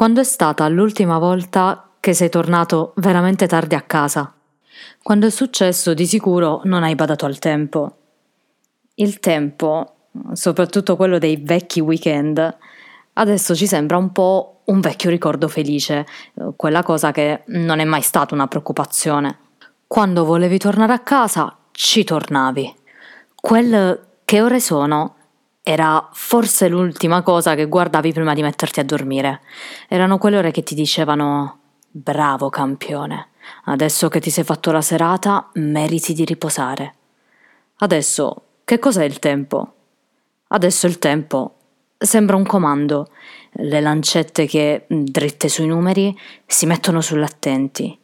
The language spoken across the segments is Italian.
Quando è stata l'ultima volta che sei tornato veramente tardi a casa? Quando è successo, di sicuro non hai badato al tempo. Il tempo, soprattutto quello dei vecchi weekend, adesso ci sembra un po' un vecchio ricordo felice, quella cosa che non è mai stata una preoccupazione. Quando volevi tornare a casa, ci tornavi. Quel che ore sono era forse l'ultima cosa che guardavi prima di metterti a dormire. Erano quelle ore che ti dicevano bravo campione, adesso che ti sei fatto la serata meriti di riposare. Adesso che cos'è il tempo? Adesso il tempo sembra un comando, le lancette che, dritte sui numeri, si mettono sull'attenti.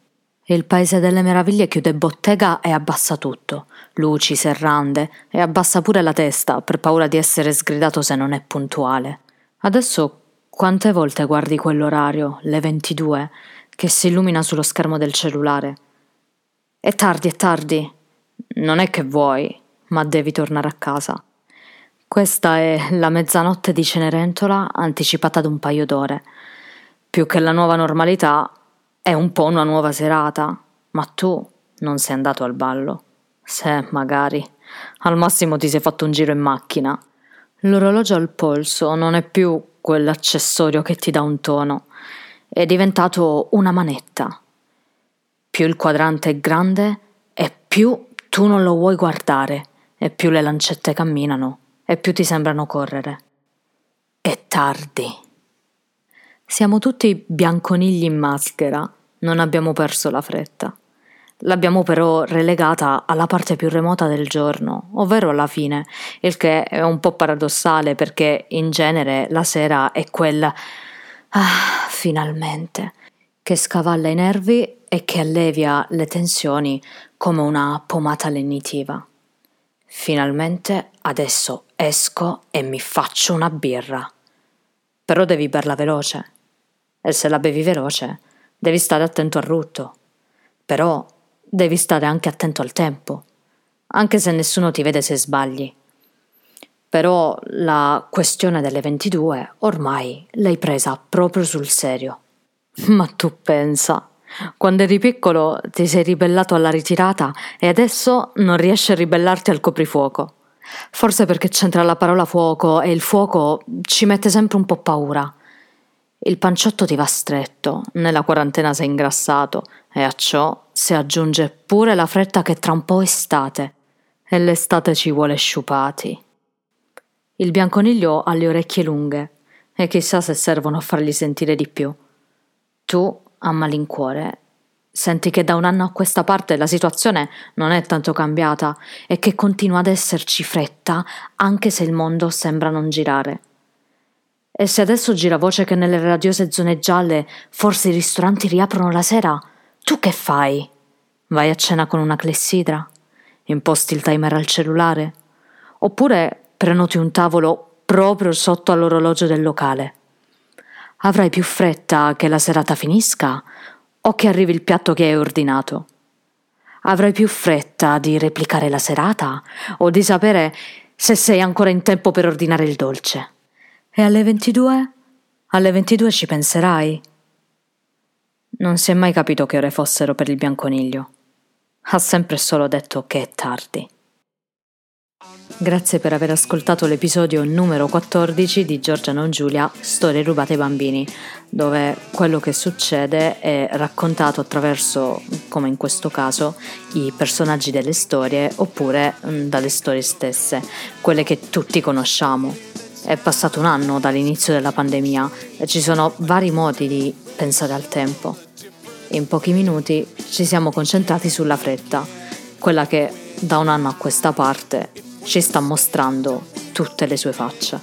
Il paese delle meraviglie chiude bottega e abbassa tutto, luci, serrande, e abbassa pure la testa per paura di essere sgridato se non è puntuale. Adesso quante volte guardi quell'orario, le 22, che si illumina sullo schermo del cellulare? È tardi, è tardi. Non è che vuoi, ma devi tornare a casa. Questa è la mezzanotte di Cenerentola anticipata da un paio d'ore. Più che la nuova normalità, è un po' una nuova serata, ma tu non sei andato al ballo. Se, magari. Al massimo ti sei fatto un giro in macchina. L'orologio al polso non è più quell'accessorio che ti dà un tono. È diventato una manetta. Più il quadrante è grande e più tu non lo vuoi guardare, e più le lancette camminano, e più ti sembrano correre. È tardi. Siamo tutti bianconigli in maschera non abbiamo perso la fretta. L'abbiamo però relegata alla parte più remota del giorno, ovvero alla fine, il che è un po' paradossale perché in genere la sera è quella ah, finalmente che scavalla i nervi e che allevia le tensioni come una pomata lenitiva. Finalmente adesso esco e mi faccio una birra. Però devi berla veloce. E se la bevi veloce, Devi stare attento al rutto. Però devi stare anche attento al tempo, anche se nessuno ti vede se sbagli. Però la questione delle 22 ormai l'hai presa proprio sul serio. Ma tu pensa, quando eri piccolo ti sei ribellato alla ritirata e adesso non riesci a ribellarti al coprifuoco. Forse perché c'entra la parola fuoco e il fuoco ci mette sempre un po' paura. Il panciotto ti va stretto, nella quarantena sei ingrassato e a ciò si aggiunge pure la fretta che tra un po' è estate e l'estate ci vuole sciupati. Il bianconiglio ha le orecchie lunghe e chissà se servono a fargli sentire di più. Tu, a malincuore, senti che da un anno a questa parte la situazione non è tanto cambiata e che continua ad esserci fretta anche se il mondo sembra non girare. E se adesso gira voce che nelle radiose zone gialle forse i ristoranti riaprono la sera, tu che fai? Vai a cena con una clessidra? Imposti il timer al cellulare? Oppure prenoti un tavolo proprio sotto all'orologio del locale? Avrai più fretta che la serata finisca o che arrivi il piatto che hai ordinato? Avrai più fretta di replicare la serata o di sapere se sei ancora in tempo per ordinare il dolce? E alle 22? Alle 22 ci penserai? Non si è mai capito che ore fossero per il bianconiglio. Ha sempre solo detto che è tardi. Grazie per aver ascoltato l'episodio numero 14 di Giorgia Non Giulia, Storie rubate ai bambini, dove quello che succede è raccontato attraverso, come in questo caso, i personaggi delle storie oppure mm, dalle storie stesse, quelle che tutti conosciamo. È passato un anno dall'inizio della pandemia e ci sono vari modi di pensare al tempo. In pochi minuti ci siamo concentrati sulla fretta, quella che da un anno a questa parte ci sta mostrando tutte le sue facce.